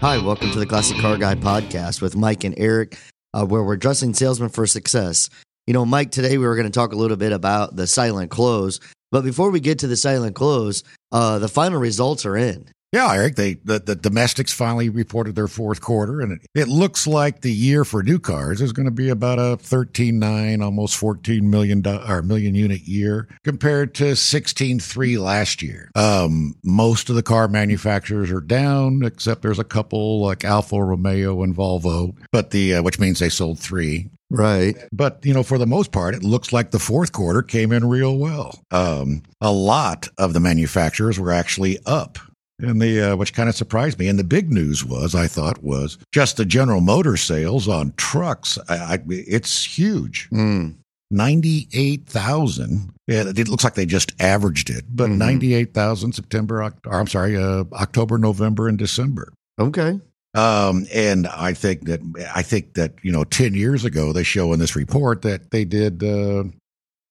Hi, welcome to the Classic Car Guy podcast with Mike and Eric, uh, where we're dressing salesmen for success. You know, Mike, today we were going to talk a little bit about the silent close, but before we get to the silent close, uh, the final results are in. Yeah, Eric, they the, the domestics finally reported their fourth quarter, and it, it looks like the year for new cars is going to be about a thirteen nine, almost fourteen million do- or million unit year compared to sixteen three last year. Um, most of the car manufacturers are down, except there's a couple like Alfa Romeo and Volvo, but the uh, which means they sold three. Right. But you know, for the most part, it looks like the fourth quarter came in real well. Um, a lot of the manufacturers were actually up and the uh, which kind of surprised me. And the big news was, I thought, was just the General Motor sales on trucks. I, I, it's huge. Mm. 98,000. It looks like they just averaged it, but Mhm. 98,000 September, Oct- or I'm sorry, uh, October, November, and December. Okay. Um, and I think that I think that you know, ten years ago they show in this report that they did uh,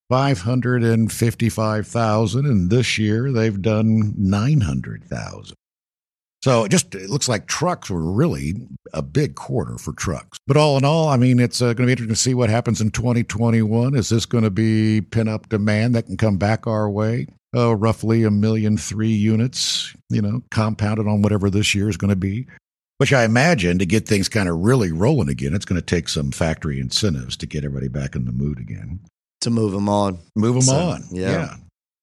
five hundred and this year they've done nine hundred thousand. So it just it looks like trucks were really a big quarter for trucks. But all in all, I mean, it's uh, going to be interesting to see what happens in 2021. Is this going to be pin up demand that can come back our way? Uh, roughly a million three units, you know, compounded on whatever this year is going to be. Which I imagine to get things kind of really rolling again, it's going to take some factory incentives to get everybody back in the mood again. To move them on. Move them So, on. yeah.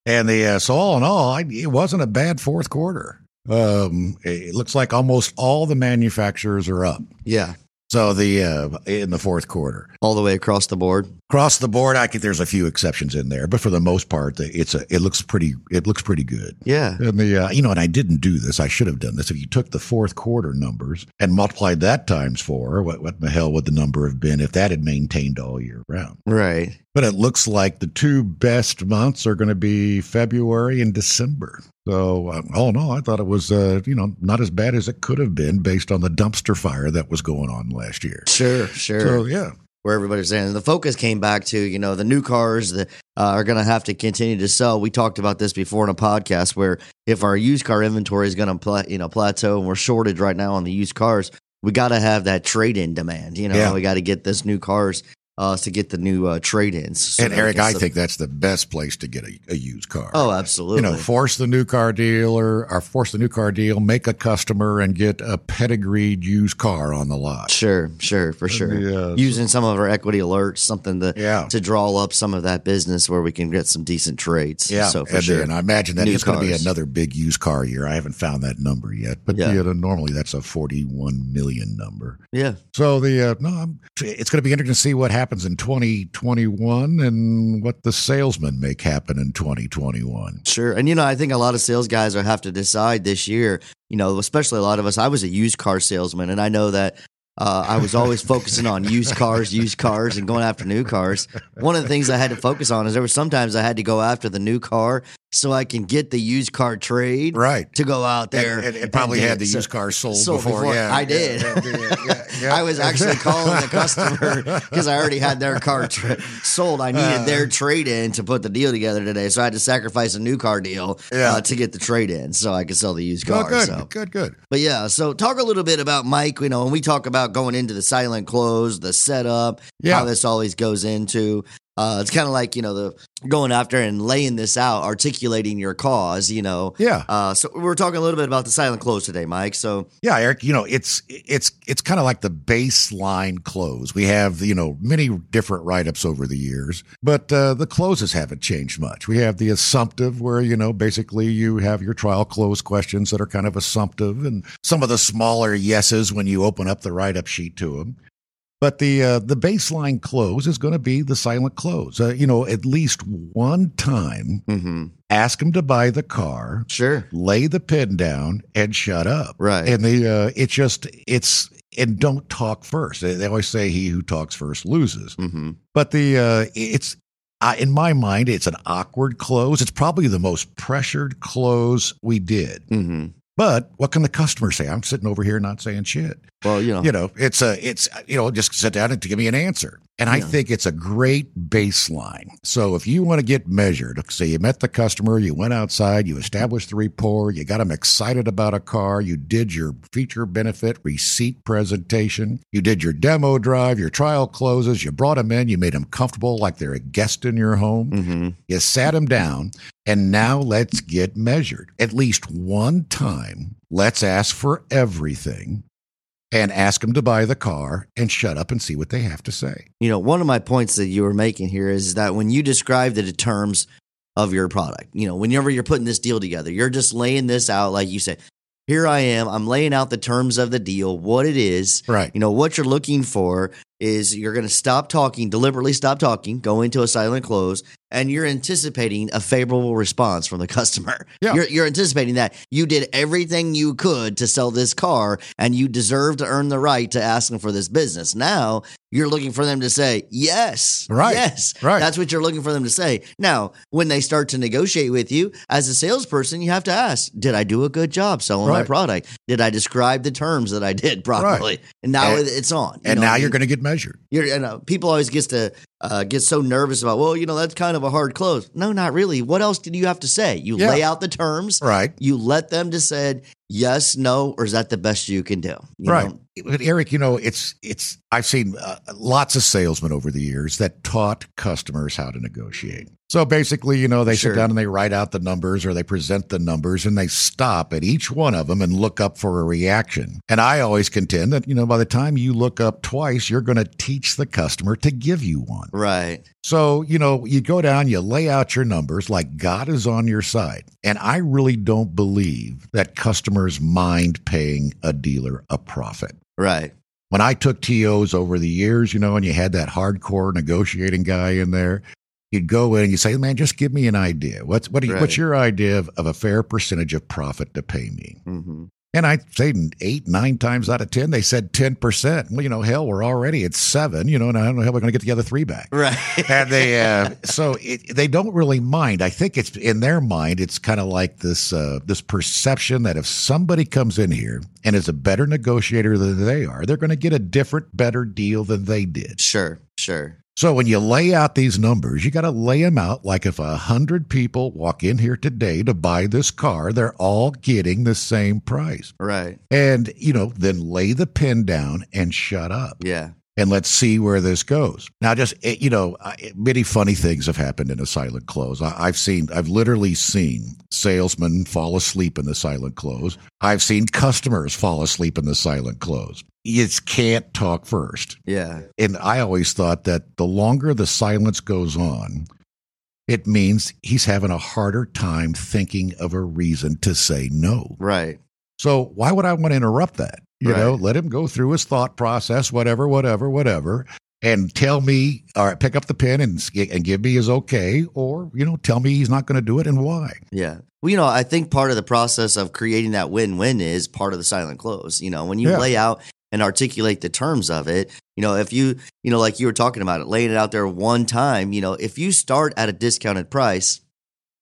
And the uh, so all in all, I, it wasn't a bad fourth quarter. Um, it looks like almost all the manufacturers are up. Yeah. So the uh, in the fourth quarter, All the way across the board. across the board, I think there's a few exceptions in there, but for the most part, it's a it looks pretty it looks pretty good. Yeah. And the uh, you know, and I didn't do this. I should have done this. If you took the fourth quarter numbers and multiplied that times four, what what the hell would the number have been if that had maintained all year round? Right. But it looks like the two best months are going to be February and December. So uh, all in all, I thought it was uh, you know not as bad as it could have been based on the dumpster fire that was going on last year. Sure. Sure. So yeah, where everybody's saying the focus came back to you know the new cars that uh, are going to have to continue to sell. We talked about this before in a podcast where if our used car inventory is going to pla- you know plateau and we're shorted right now on the used cars, we got to have that trade in demand. You know, Yeah. we got to get this new cars uh, to get the new uh, trade ins. and Eric, I think that's the best place to get a, a used car. Oh, absolutely. You know, force the new car dealer or force the new car deal, make a customer and get a pedigreed used car on the lot. Sure, sure, for sure. Yeah, Using some of our equity alerts, something to Yeah. to draw up some of that business where we can get some decent trades. Yeah, so for and, sure. and I imagine that New it's going to be another big used car year. I haven't found that number yet, but Yeah. yeah. normally that's a forty-one million number. yeah, So the uh, no, I'm, it's going to be interesting to see what happens in 2021 and what the salesmen make happen in 2021. Sure. And, you know, I think a lot of sales guys will have to decide this year, you know, especially a lot of us. I was a used car salesman, and I know that uh, I was always focusing on used cars, used cars, and going after new cars. One of the things I had to focus on is there were sometimes I had to go after the new car so I can get the used car trade Right. to go out there. And, and, and probably get had the So- used car sold, sold before. before. Yeah, I did. Yeah, yeah. I was actually calling the customer because I already had their car tra- sold. I needed Uh. their trade in to put the deal together today, so I had to sacrifice a new car deal uh, to get the trade in, so I could sell the used Oh, car. good, So, good, good. but yeah, so talk a little bit about Mike. You know, when we talk about going into the silent close, the setup, how this always goes into. Uh, it's kind of like you know the going after and laying this out, articulating your cause. You know, Yeah. uh, so we're talking a little bit about the silent close today, Mike. So Yeah, Eric, you know, it's it's it's kind of like the baseline close. We have, you know, many different write-ups over the years, but uh, the closes haven't changed much. We have the assumptive where, you know, basically you have your trial close questions that are kind of assumptive and some of the smaller yeses when you open up the write-up sheet to them. But the uh, the baseline close is going to be the silent close. Uh, you know, at least one time, mhm. ask them to buy the car, sure, lay the pin down and shut up. Right. And the uh, it's just it's and don't talk first. They, always say he who talks first loses. hmm But the uh, it's I, in my mind it's an awkward close. It's probably the most pressured close we did. hmm But what can the customer say? I'm sitting over here not saying shit. Well, you know, You know, it's a it's you know just sit down and to give me an answer. And I Yeah. think it's a great baseline. So if you want to get measured, say you met the customer, you went outside, you established the rapport, you got them excited about a car, you did your feature benefit receipt presentation, you did your demo drive, your trial closes, you brought them in, you made them comfortable like they're a guest in your home. hmm You sat them down, and now let's get measured. At least one time, let's ask for everything and ask them to buy the car and shut up and see what they have to say. You know, one of my points that you were making here is that when you describe the terms of your product, you know, whenever you're putting this deal together, you're just laying this out, like you said. Here I am. I'm laying out the terms of the deal, what it is, Right. you know what you're looking for is you're going to stop talking deliberately stop talking go into a silent close and you're anticipating a favorable response from the customer Yeah. you're, you're anticipating that you did everything you could to sell this car and you deserve to earn the right to ask them for this business now you're looking for them to say yes Right. yes Right. that's what you're looking for them to say now when they start to negotiate with you as a salesperson you have to ask did i do a good job selling my product did i describe the terms that i did properly and now And- it's on. you and know now you're going to get measured. You're, you know, people always gets to uh, get so nervous about. Well, you know, that's kind of a hard close. No, not really. What else did you have to say? You Yeah. lay out the terms. Right. You let them decide yes, no, or is that the best you can do? You right. know? But Eric, you know, it's it's I've seen uh, lots of salesmen over the years that taught customers how to negotiate. So basically, you know, they Sure. sit down and they write out the numbers or they present the numbers and they stop at each one of them and look up for a reaction. And I always contend that, you know, by the time you look up twice, you're going to teach the customer to give you one. Right. So, you know, you go down, you lay out your numbers like God is on your side. And I really don't believe that customers mind paying a dealer a profit. Right. When I took TOs over the years, you know, and you had that hardcore negotiating guy in there, you'd go in and you say, man, just give me an idea. What's, what do you, Right. what's your idea of, of a fair percentage of profit to pay me? hmm And I say eight, nine times out of 10, they said 10%. Well, you know, hell, we're already at seven, you know, and I don't know how we're going to get the other three back Right. and they uh, so it, they don't really mind. I think it's in their mind. It's kind of like this uh, this perception that if somebody comes in here and is a better negotiator than they are, they're going to get a different, better deal than they did. sure. Sure. So when you lay out these numbers, you got to lay them out like if a hundred people walk in here today to buy this car, they're all getting the same price. Right. And you know, then lay the pen down and shut up Yeah. And let's see where this goes. Now, just you know, many funny things have happened in a silent close. I've seen, I've literally seen salesmen fall asleep in the silent close. I've seen customers fall asleep in the silent close. You can't talk first. Yeah. And I always thought that the longer the silence goes on, it means he's having a harder time thinking of a reason to say no. Right. So why would I want to interrupt that? You Right. know, let him go through his thought process, whatever, whatever, whatever, and tell me, all right, pick up the pen and and give me his okay, or you know, tell me he's not going to do it and why. Yeah. Well, you know, I think part of the process of creating that win win is part of the silent close. You know, when you Yeah. lay out and articulate the terms of it, you know, if you, you know, like you were talking about it, laying it out there one time, you know, if you start at a discounted price,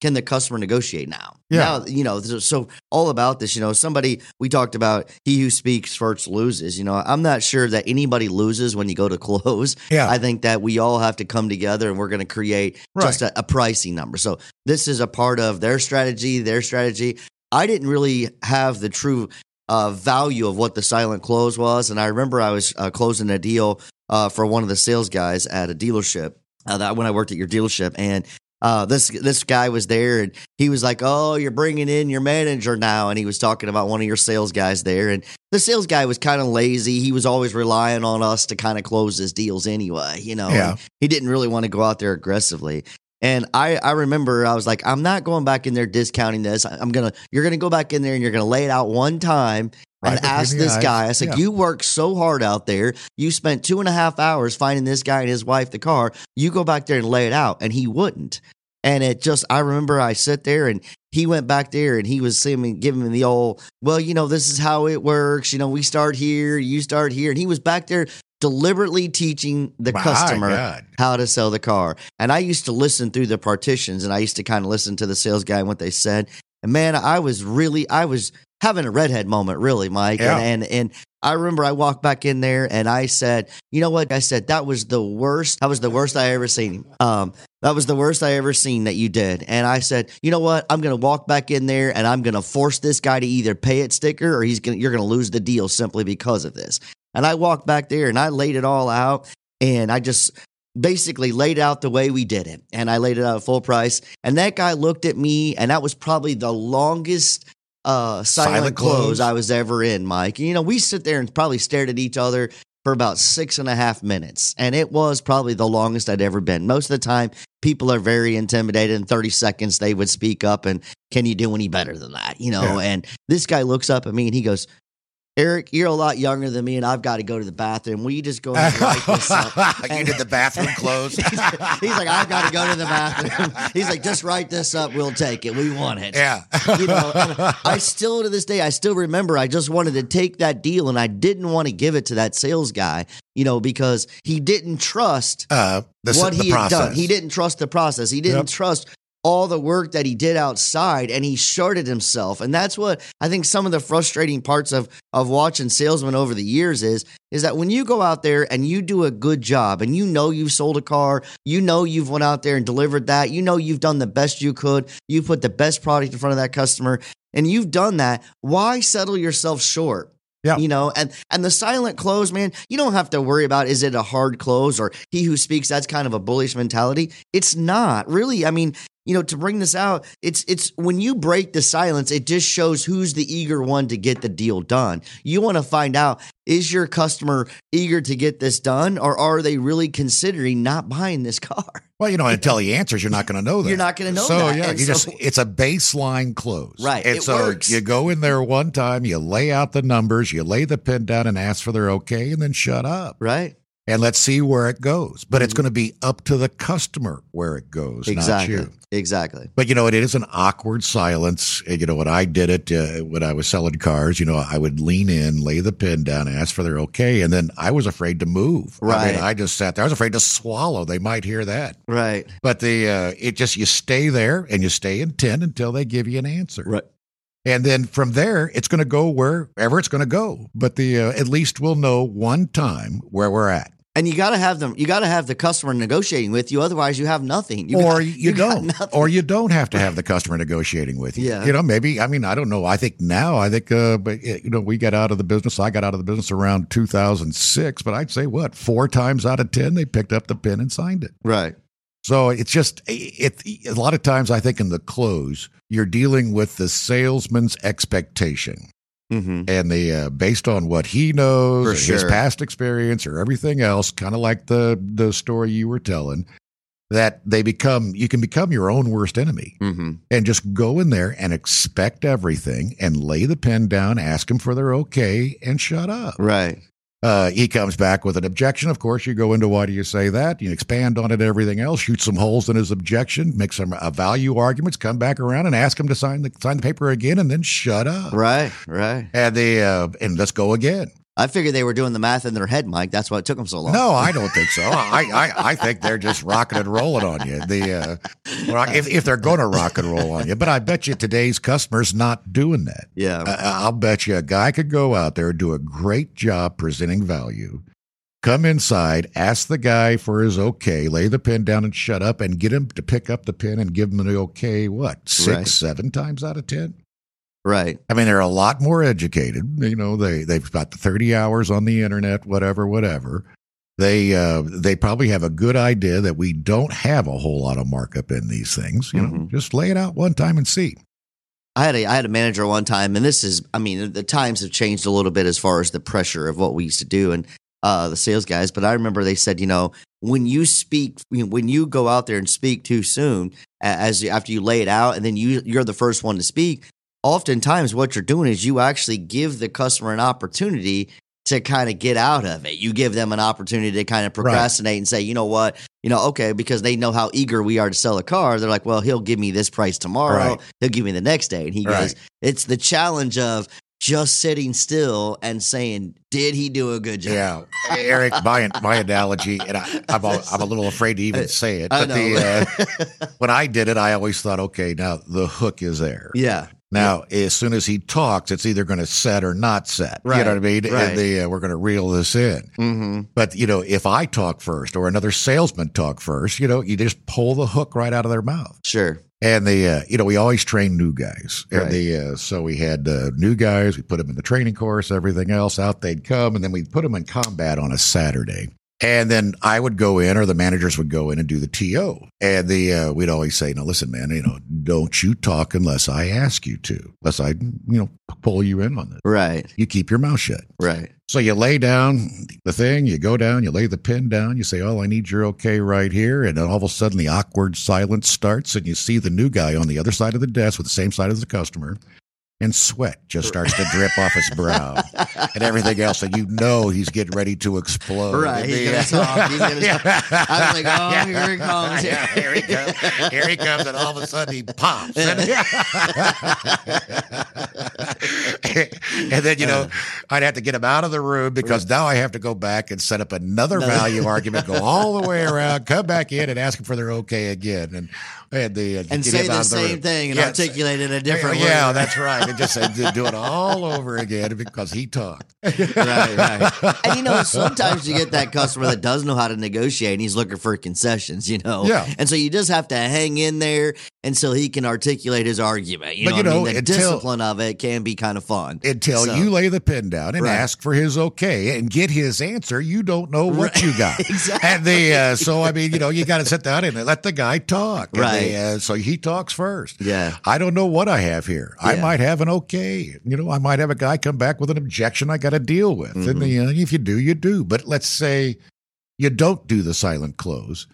can the customer negotiate now? Yeah. Now, you know, so, so all about this, you know, somebody we talked about, he who speaks first loses. You know, I'm not sure that anybody loses when you go to close. Yeah, I think that we all have to come together and we're going to create just a, a pricing number. So this is a part of their strategy, their strategy. I didn't really have the true uh, value of what the silent close was, and I remember I was uh, closing a deal uh, for one of the sales guys at a dealership. Uh, that when I worked at your dealership, and uh, this this guy was there, and he was like, "Oh, you're bringing in your manager now," and he was talking about one of your sales guys there, and the sales guy was kind of lazy. He was always relying on us to kind of close his deals anyway, you know. Yeah. he didn't really want to go out there aggressively. And I, I remember I was like, I'm not going back in there discounting this. I'm gonna, you're gonna go back in there and you're gonna lay it out one time Right and between ask the this eyes. guy. I said, Yeah. you worked so hard out there. You spent two and a half hours finding this guy and his wife the car. You go back there and lay it out, and he wouldn't. And it just, I remember I sit there and he went back there and he was saying, giving me the old, well, you know, this is how it works. You know, we start here, you start here. And he was back there deliberately teaching the My customer God. how to sell the car. And I used to listen through the partitions and I used to kind of listen to the sales guy and what they said. And man, I was really, I was having a redhead moment, really, Mike. Yeah. And, and and I remember I walked back in there and I said, you know what? I said that was the worst. That was the worst I ever seen. Um, that was the worst I ever seen that you did. And I said, you know what? I'm gonna walk back in there and I'm gonna force this guy to either pay it sticker or he's gonna you're gonna lose the deal simply because of this. And I walked back there and I laid it all out and I just basically laid out the way we did it. And I laid it out at full price. And that guy looked at me, and that was probably the longest uh, silent, Silent close. close. I was ever in, Mike. You know, we sit there and probably stared at each other for about six and a half minutes. And it was probably the longest I'd ever been. Most of the time, people are very intimidated. In 30 seconds, they would speak up and, can you do any better than that? You know, Yeah. and this guy looks up at me and he goes, Eric, you're a lot younger than me, and I've got to go to the bathroom. Will you just go and write this up? you did the bathroom close. He's like, I've got to go to the bathroom. He's like, just write this up. We'll take it. We want it. yeah. You know, I still to this day, I still remember. I just wanted to take that deal, and I didn't want to give it to that sales guy. You know, because he didn't trust uh, the, what the he had done. He didn't trust the process. He didn't Yep. trust all the work that he did outside and he shorted himself. And that's what I think some of the frustrating parts of of watching salesmen over the years is is that when you go out there and you do a good job and you know you've sold a car, you know you've went out there and delivered that, you know you've done the best you could, you put the best product in front of that customer and you've done that, why settle yourself short? Yeah. You know, and and the silent close, man, you don't have to worry about is it a hard close or he who speaks that's kind of a bullish mentality. It's not. Really, I mean, you know, to bring this out, it's it's when you break the silence, it just shows who's the eager one to get the deal done. You want to find out is your customer eager to get this done or are they really considering not buying this car? Well, you know, until he answers, you're not going to know that. You're not gonna know So that. yeah, so- just it's a baseline close, Right. And It so works. you go in there one time, you lay out the numbers, you lay the pin down and ask for their okay, and then shut up, Right? And let's see where it goes. But it's going to be up to the customer where it goes, Mm-hmm. Exactly. not you. Exactly. But you know, it is an awkward silence. You know, when I did it uh, when I was selling cars, you know, I would lean in, lay the pin down, ask for their okay, and then I was afraid to move. I Right. mean, I just sat there. I was afraid to swallow. They might hear that. Right. But the uh, it just you stay there and you stay in ten until they give you an answer. Right. And then from there, it's going to go wherever it's going to go. But the uh, at least we'll know one time where we're at, And you got to have them. You got to have the customer negotiating with you. Otherwise, you have nothing. You or got- you, got don't, or you don't have to have the customer negotiating with you. Yeah. You know, maybe I mean I don't know. I think now I think, uh, but you know, we got out of the business. I got out of the business around 2006. But I'd say what four times out of ten they picked up the pen and signed it. right. So it's just it, it. A lot of times, I think in the close, you're dealing with the salesman's expectation, Mm-hmm. and the uh, based on what he knows, or his past experience, or everything else, kind of like the the story you were telling, that they become you can become your own worst enemy, Mm-hmm. and just go in there and expect everything, and lay the pen down, ask them for their okay, and shut up. Right. Uh, he comes back with an objection. Of course, you go into why do you say that? You expand on it, and everything else. Shoot some holes in his objection. Make some uh, value arguments. Come back around and ask him to sign the sign the paper again, and then shut up. Right. Right. And the uh, and let's go again. I figured they were doing the math in their head, Mike. That's why it took them so long. No, I don't think so. I, I, I think they're just rocking and rolling on you. The uh, if if they're going to rock and roll on you, but I bet you today's customers not doing that. Yeah. I- I'll bet you a guy could go out there do a great job presenting value. Come inside, ask the guy for his okay, lay the pen down and shut up, and get him to pick up the pen and give him the okay. What six, Right. seven times out of ten? Right. I mean, they're a lot more educated. You know, they they've got the thirty hours on the internet, whatever, whatever. They uh, they probably have a good idea that we don't have a whole lot of markup in these things. You know, Mhm. just lay it out one time and see. I had a I had a manager one time, and this is I mean the times have changed a little bit as far as the pressure of what we used to do and uh, the sales guys. But I remember they said, you know, when you speak, when you go out there and speak too soon, as you, after you lay it out, and then you you're the first one to speak. Oftentimes, what you're doing is you actually give the customer an opportunity to kind of get out of it. You give them an opportunity to kind of procrastinate and say, you know what, you know, okay, because they know how eager we are to sell a car. They're like, well, he'll give me this price tomorrow. Right. He'll give me the next day. And he Right. goes, it's the challenge of just sitting still and saying, did he do a good job? Yeah, Eric, my my analogy, and I, I'm a, I'm a little afraid to even say it, but the uh, when I did it, I always thought, okay, now the hook is there. yeah. Now, as soon as he talks, it's either going to set or not set. Right. You know what I mean? right. And the, uh, we're going to reel this in. Mm-hmm. But, you know, if I talk first or another salesman talk first, you know, you just pull the hook right out of their mouth. Sure. And the, uh, you know, we always train new guys. And Right. the, uh, so we had uh, new guys, we put them in the training course, everything else out, they'd come, and then we'd put them in combat on a Saturday. And then I would go in, or the managers would go in and do the TO. And the uh, we'd always say, "Now listen, man, you know, don't you talk unless I ask you to, unless I, you know, pull you in on this. Right. You keep your mouth shut." Right. So you lay down the thing, you go down, you lay the pin down, you say, "Oh, I need your okay right here," and then all of a sudden the awkward silence starts, and you see the new guy on the other side of the desk with the same side as the customer, and sweat just starts to drip off his brow and everything else, and you know he's getting ready to explode. Right, he's gonna talk, he's gonna talk. I was like, oh, here he comes. Yeah, here he comes. Here he comes, and all of a sudden he pops. and then, you know, I'd have to get him out of the room because now I have to go back and set up another No. value argument, go all the way around, come back in and ask him for their okay again. And, and, the, uh, and say him out the same room. thing and Yes. articulate it in a different yeah, way. Yeah, that's right. And just say, do it all over again because he talked. right, right. And you know, sometimes you get that customer that does know how to negotiate and he's looking for concessions, you know? Yeah. And so you just have to hang in there until he can articulate his argument. You But know, you what I mean? the until- discipline of it can be kind of fun. until So- you lay the pin down and Right. ask for his okay and get his answer. You don't know what Right. you got. Exactly. And the uh, so I mean, you know, you got to sit down and let the guy talk. And Right. the, uh, so he talks first. Yeah. I don't know what I have here. I might have an okay. You know, I might have a guy come back with an objection I got to deal with. Mm-hmm. And the, uh, if you do, you do. But let's say you don't do the silent close.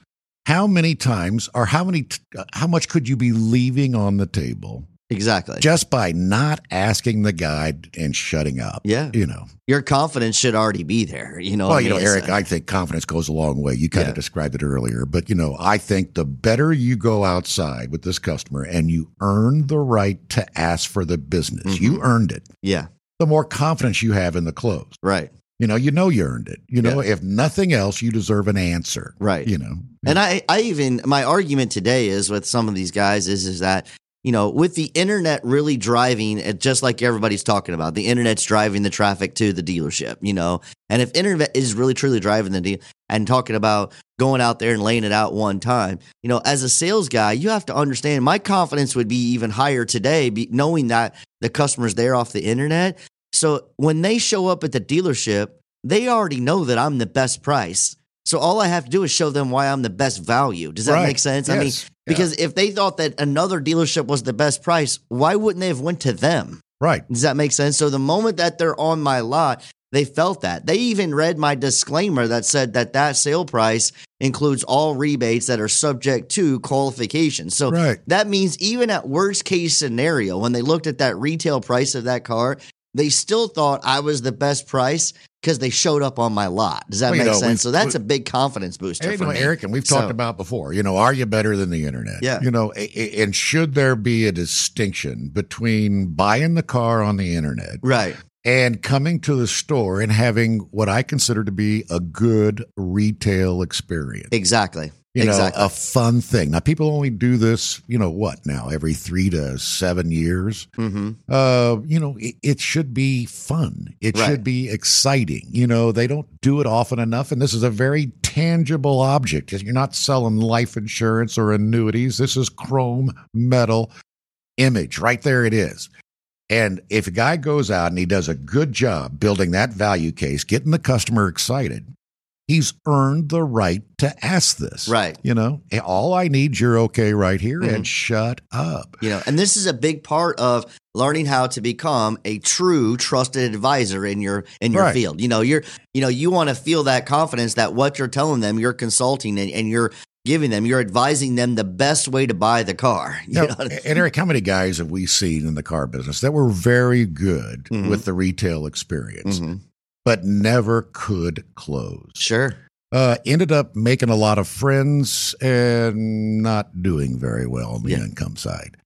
How many times or how many uh, how much could you be leaving on the table Exactly. just by not asking the guy and shutting up? yeah. You know. Your confidence should already be there. You know, Well, you know, Eric, I think confidence goes a long way. You kind Yeah. of described it earlier, but you know, I think the better you go outside with this customer and you earn the right to ask for the business, Mm-hmm. you earned it. yeah. The more confidence you have in the close, Right. you know, you know you earned it. You know, if nothing else, you deserve an answer. Right. You know, And I, I even my argument today is with some of these guys is is that you know with the internet really driving it just like everybody's talking about the internet's driving the traffic to the dealership you know and if internet is really truly driving the deal and talking about going out there and laying it out one time you know as a sales guy you have to understand my confidence would be even higher today be, knowing that the customer's there off the internet so when they show up at the dealership they already know that I'm the best price so all I have to do is show them why I'm the best value. Does that Right. make sense? I mean, Yes. Because if they thought that another dealership was the best price, why wouldn't they have went to them? right. Does that make sense? So the moment that they're on my lot, they felt that. They even read my disclaimer that said that that sale price includes all rebates that are subject to qualification. So Right. that means even at worst case scenario, when they looked at that retail price of that car, they still thought I was the best price because they showed up on my lot. Does that Well, make know, sense? So that's a big confidence booster for no, me. Eric, and we've So- talked about before, you know, are you better than the internet? Yeah. You know, and should there be a distinction between buying the car on the internet Right. and coming to the store and having what I consider to be a good retail experience. Exactly. You know, exactly. a fun thing. Now, people only do this, you know, what now, every three to seven years. hmm Uh, you know, it, it should be fun. It Right. should be exciting. You know, they don't do it often enough. And this is a very tangible object. You're not selling life insurance or annuities. This is chrome metal image. Right there it is. And if a guy goes out and he does a good job building that value case, getting the customer excited, he's earned the right to ask this. Right. You know, all I need, you're okay right here, Mhm. and shut up. You know, and this is a big part of learning how to become a true trusted advisor in your in your Right. field. You know, you're you know, you want to feel that confidence that what you're telling them, you're consulting and, and you're giving them, you're advising them the best way to buy the car. You Now, know? and Eric, how many guys have we seen in the car business that were very good Mhm. with the retail experience, Mhm. But never could close? Sure. Uh, ended up making a lot of friends and not doing very well on the Yeah. income side.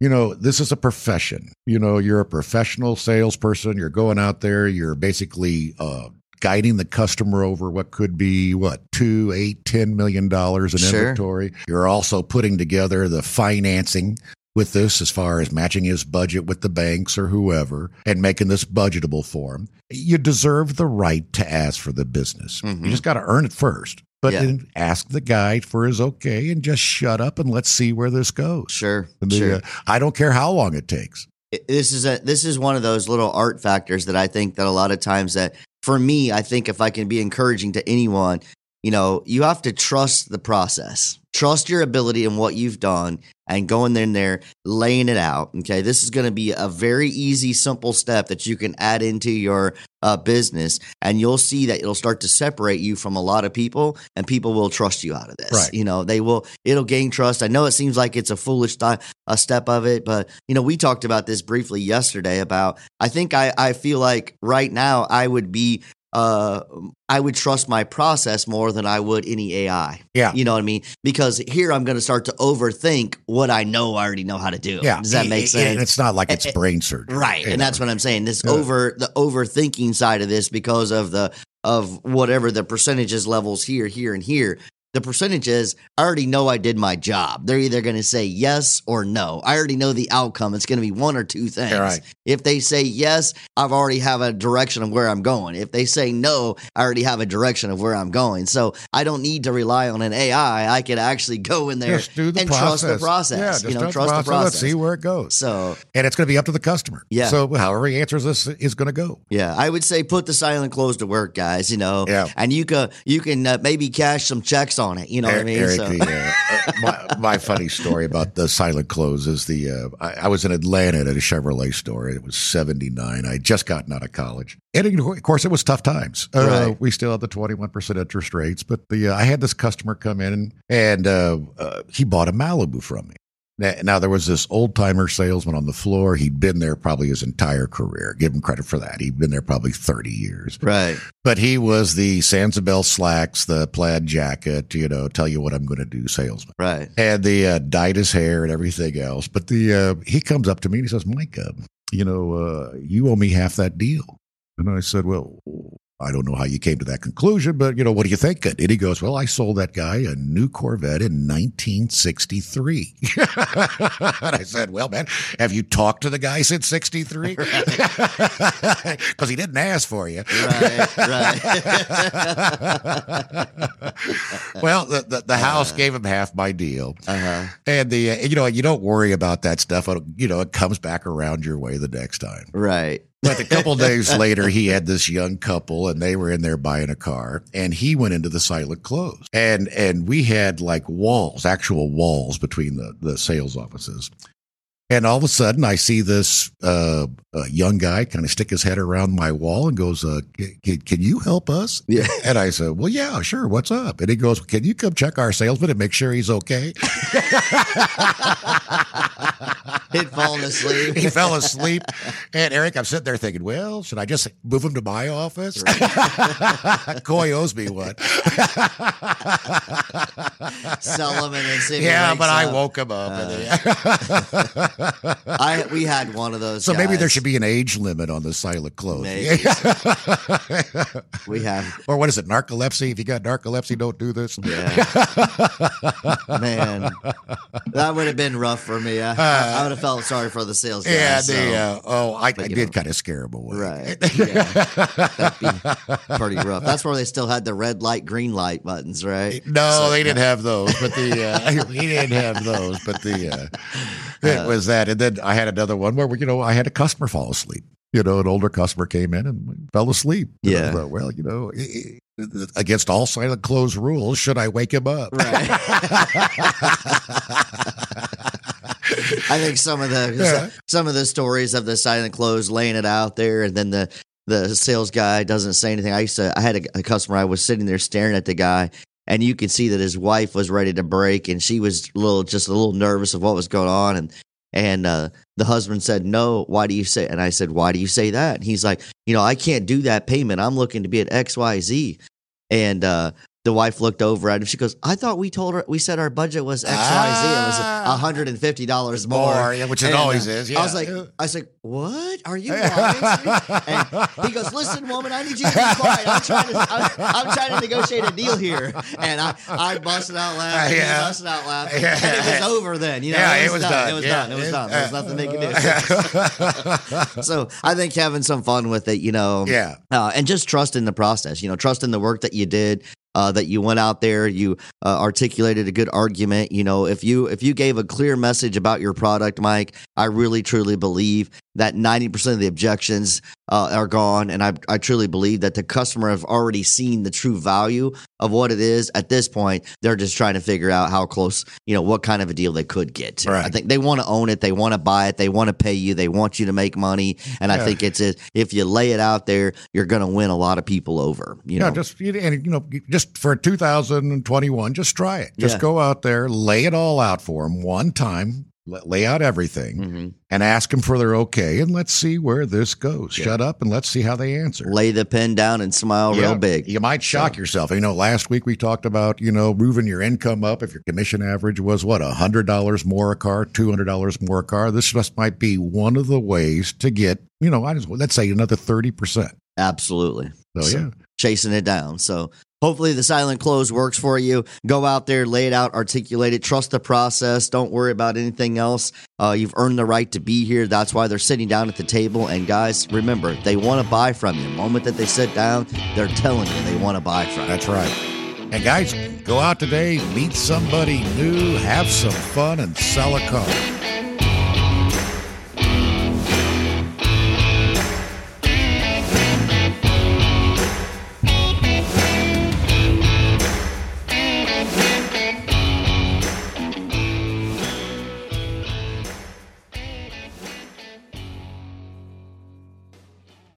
You know, this is a profession. You know, you're a professional salesperson. You're going out there. You're basically uh, guiding the customer over what could be what two, eight, ten million dollars in Sure. inventory. You're also putting together the financing with this as far as matching his budget with the banks or whoever and making this budgetable for him, you deserve the right to ask for the business. Mhm. You just got to earn it first. But Yeah. then ask the guy for his okay and just shut up and let's see where this goes. Sure, And the, sure. uh, I don't care how long it takes. this is a this is one of those little art factors that I think that a lot of times that for me, I think if I can be encouraging to anyone, you know, you have to trust the process. Trust your ability and what you've done and going in there, laying it out. Okay. This is going to be a very easy, simple step that you can add into your uh, business. And you'll see that it'll start to separate you from a lot of people and people will trust you out of this. Right. You know, they will, it'll gain trust. I know it seems like it's a foolish th- a step of it, but you know, we talked about this briefly yesterday about, I think I, I feel like right now I would be, uh, I would trust my process more than I would any AI. Yeah. You know what I mean? Because here I'm going to start to overthink what I know I already know how to do. Yeah. Does that And- make and sense? it's not like it's brain surgery. Right. And know. that's what I'm saying. This Yeah. over the overthinking side of this because of the of whatever the percentages levels here, here, and here. The percentages, I already know I did my job. They're either going to say yes or no. I already know the outcome. It's going to be one or two things. Right. If they say yes, I've already have a direction of where I'm going. If they say no, I already have a direction of where I'm going. So I don't need to rely on an AI. I could actually go in there the and process. trust the process. Yeah, you know, trust, the process. Let's see where it goes. So and it's going to be up to the customer. Yeah. So however he answers this is going to go. Yeah, I would say put the silent close to work, guys. You know, Yeah. and you can you can uh, maybe cash some checks on it. You know what I mean? Eric, So- uh, uh, my, my funny story about the silent close is the uh, I, I was in Atlanta at a Chevrolet store. It was seventy nine. I had just gotten out of college, and of course, it was tough times. Uh, Right. We still had the twenty one percent interest rates, but the uh, I had this customer come in and and uh, uh, he bought a Malibu from me. Now, now there was this old timer salesman on the floor. He'd been there probably his entire career. Give him credit for that. He'd been there probably thirty years. right. But he was the Sansabelt slacks, the plaid jacket, you know, tell you what I'm going to do salesman. Right. And the uh, dyed his hair and everything else. But the uh, he comes up to me and he says, Mike, uh, you know, uh, you owe me half that deal. And I said, well, I don't know how you came to that conclusion, but, you know, what do you think? And he goes, well, I sold that guy a new Corvette in 1963. and I said, well, man, have you talked to the guy since 63? Because he didn't ask for you. Right, well, the, the, the house gave him half my deal. Uh huh. And the uh, you know you don't worry about that stuff. You know it comes back around your way the next time. Right. But a couple days later, he had this young couple, and they were in there buying a car, and he went into the silent close, and and we had like walls, actual walls between the the sales offices. And all of a sudden, I see this uh, uh, young guy kind of stick his head around my wall and goes, uh, can, "Can you help us?" Yeah. And I said, "Well, yeah, sure. What's up?" And he goes, "Can you come check our salesman and make sure he's okay?" He'd fallen asleep. he fell asleep. And Eric, I'm sitting there thinking, well, should I just move him to my office? Coy owes me one. Sell him and then see. yeah, but I woke him up. I we had one of those. so maybe there should be an age limit on the silent. Maybe. We have. or what is it, narcolepsy? If you got narcolepsy, don't do this. Yeah. Man, that would have been rough for me. I, I would have felt sorry for the sales guy. Yeah, so, the, uh, oh, I, I But, did know. kind of scare him away. Right. Yeah. That'd be pretty rough. That's where they still had the red light, green light buttons, right? No, So- they didn't have those, but the uh, he didn't have those, but the uh, it Uh, was that, and then I had another one where you know I had a customer fall asleep. You know, an older customer came in and fell asleep. Yeah. thought, well, you know, against all silent close rules, should I wake him up? Right. I think some of the Yeah. some of the stories of the silent close laying it out there, and then the the sales guy doesn't say anything. I used to I had a, a customer. I was sitting there staring at the guy, and you could see that his wife was ready to break, and she was a little just a little nervous of what was going on, and and uh, the husband said, "No, why do you say?" And I said, "Why do you say that?" And he's like, "You know, I can't do that payment. I'm looking to be at X Y Z." And uh, the wife looked over at him. She goes, "I thought we told her we said our budget was X, Y, Z. It was Ah. hundred and fifty dollars more." More, yeah, which it And, always uh, is, I was like, I was like, "What? Are you lying?" to me?" And he goes, "Listen, woman, I need you to be quiet. I'm trying to, I'm, I'm trying to negotiate a deal here." And I, I busted out laughing. Yeah. He busted out laughing. Yeah. And it was over then. You know, Yeah, it, it was was done. done. It was Yeah. done. It was done. There was nothing they could do. so I think having some fun with it, you know, yeah. uh, and just trust in the process. You know, trust in the work that you did. Uh, that you went out there, you uh, articulated a good argument. You know, if you if you gave a clear message about your product, Mike, I really truly believe that ninety percent of the objections uh, are gone, and I I truly believe that the customer have already seen the true value of what it is. At this point, they're just trying to figure out how close, you know, what kind of a deal they could get to. Right. I think they want to own it, they want to buy it, they want to pay you, they want you to make money, and I think it's if you lay it out there, you're going to win a lot of people over. You yeah, know, just and you know, just for 2021, just try it. Just Yeah. go out there, lay it all out for them one time, lay out everything, Mhm. and ask them for their okay, and let's see where this goes. Yeah. Shut up and let's see how they answer. lay the pen down and smile Yeah, real big. You might shock yourself. You know, last week we talked about, you know, moving your income up. If your commission average was what, $100 more a car, $200 more a car, this just might be one of the ways to get, you know, I just, let's say another 30%. Absolutely. So, So- yeah. Chasing it down. So hopefully the silent close works for you. Go out there, lay it out, articulate it, trust the process. Don't worry about anything else. Uh, you've earned the right to be here. That's why they're sitting down at the table. And guys, remember, they want to buy from you. The moment that they sit down, they're telling you they want to buy from you. That's right. And guys, go out today, meet somebody new, have some fun, and sell a car.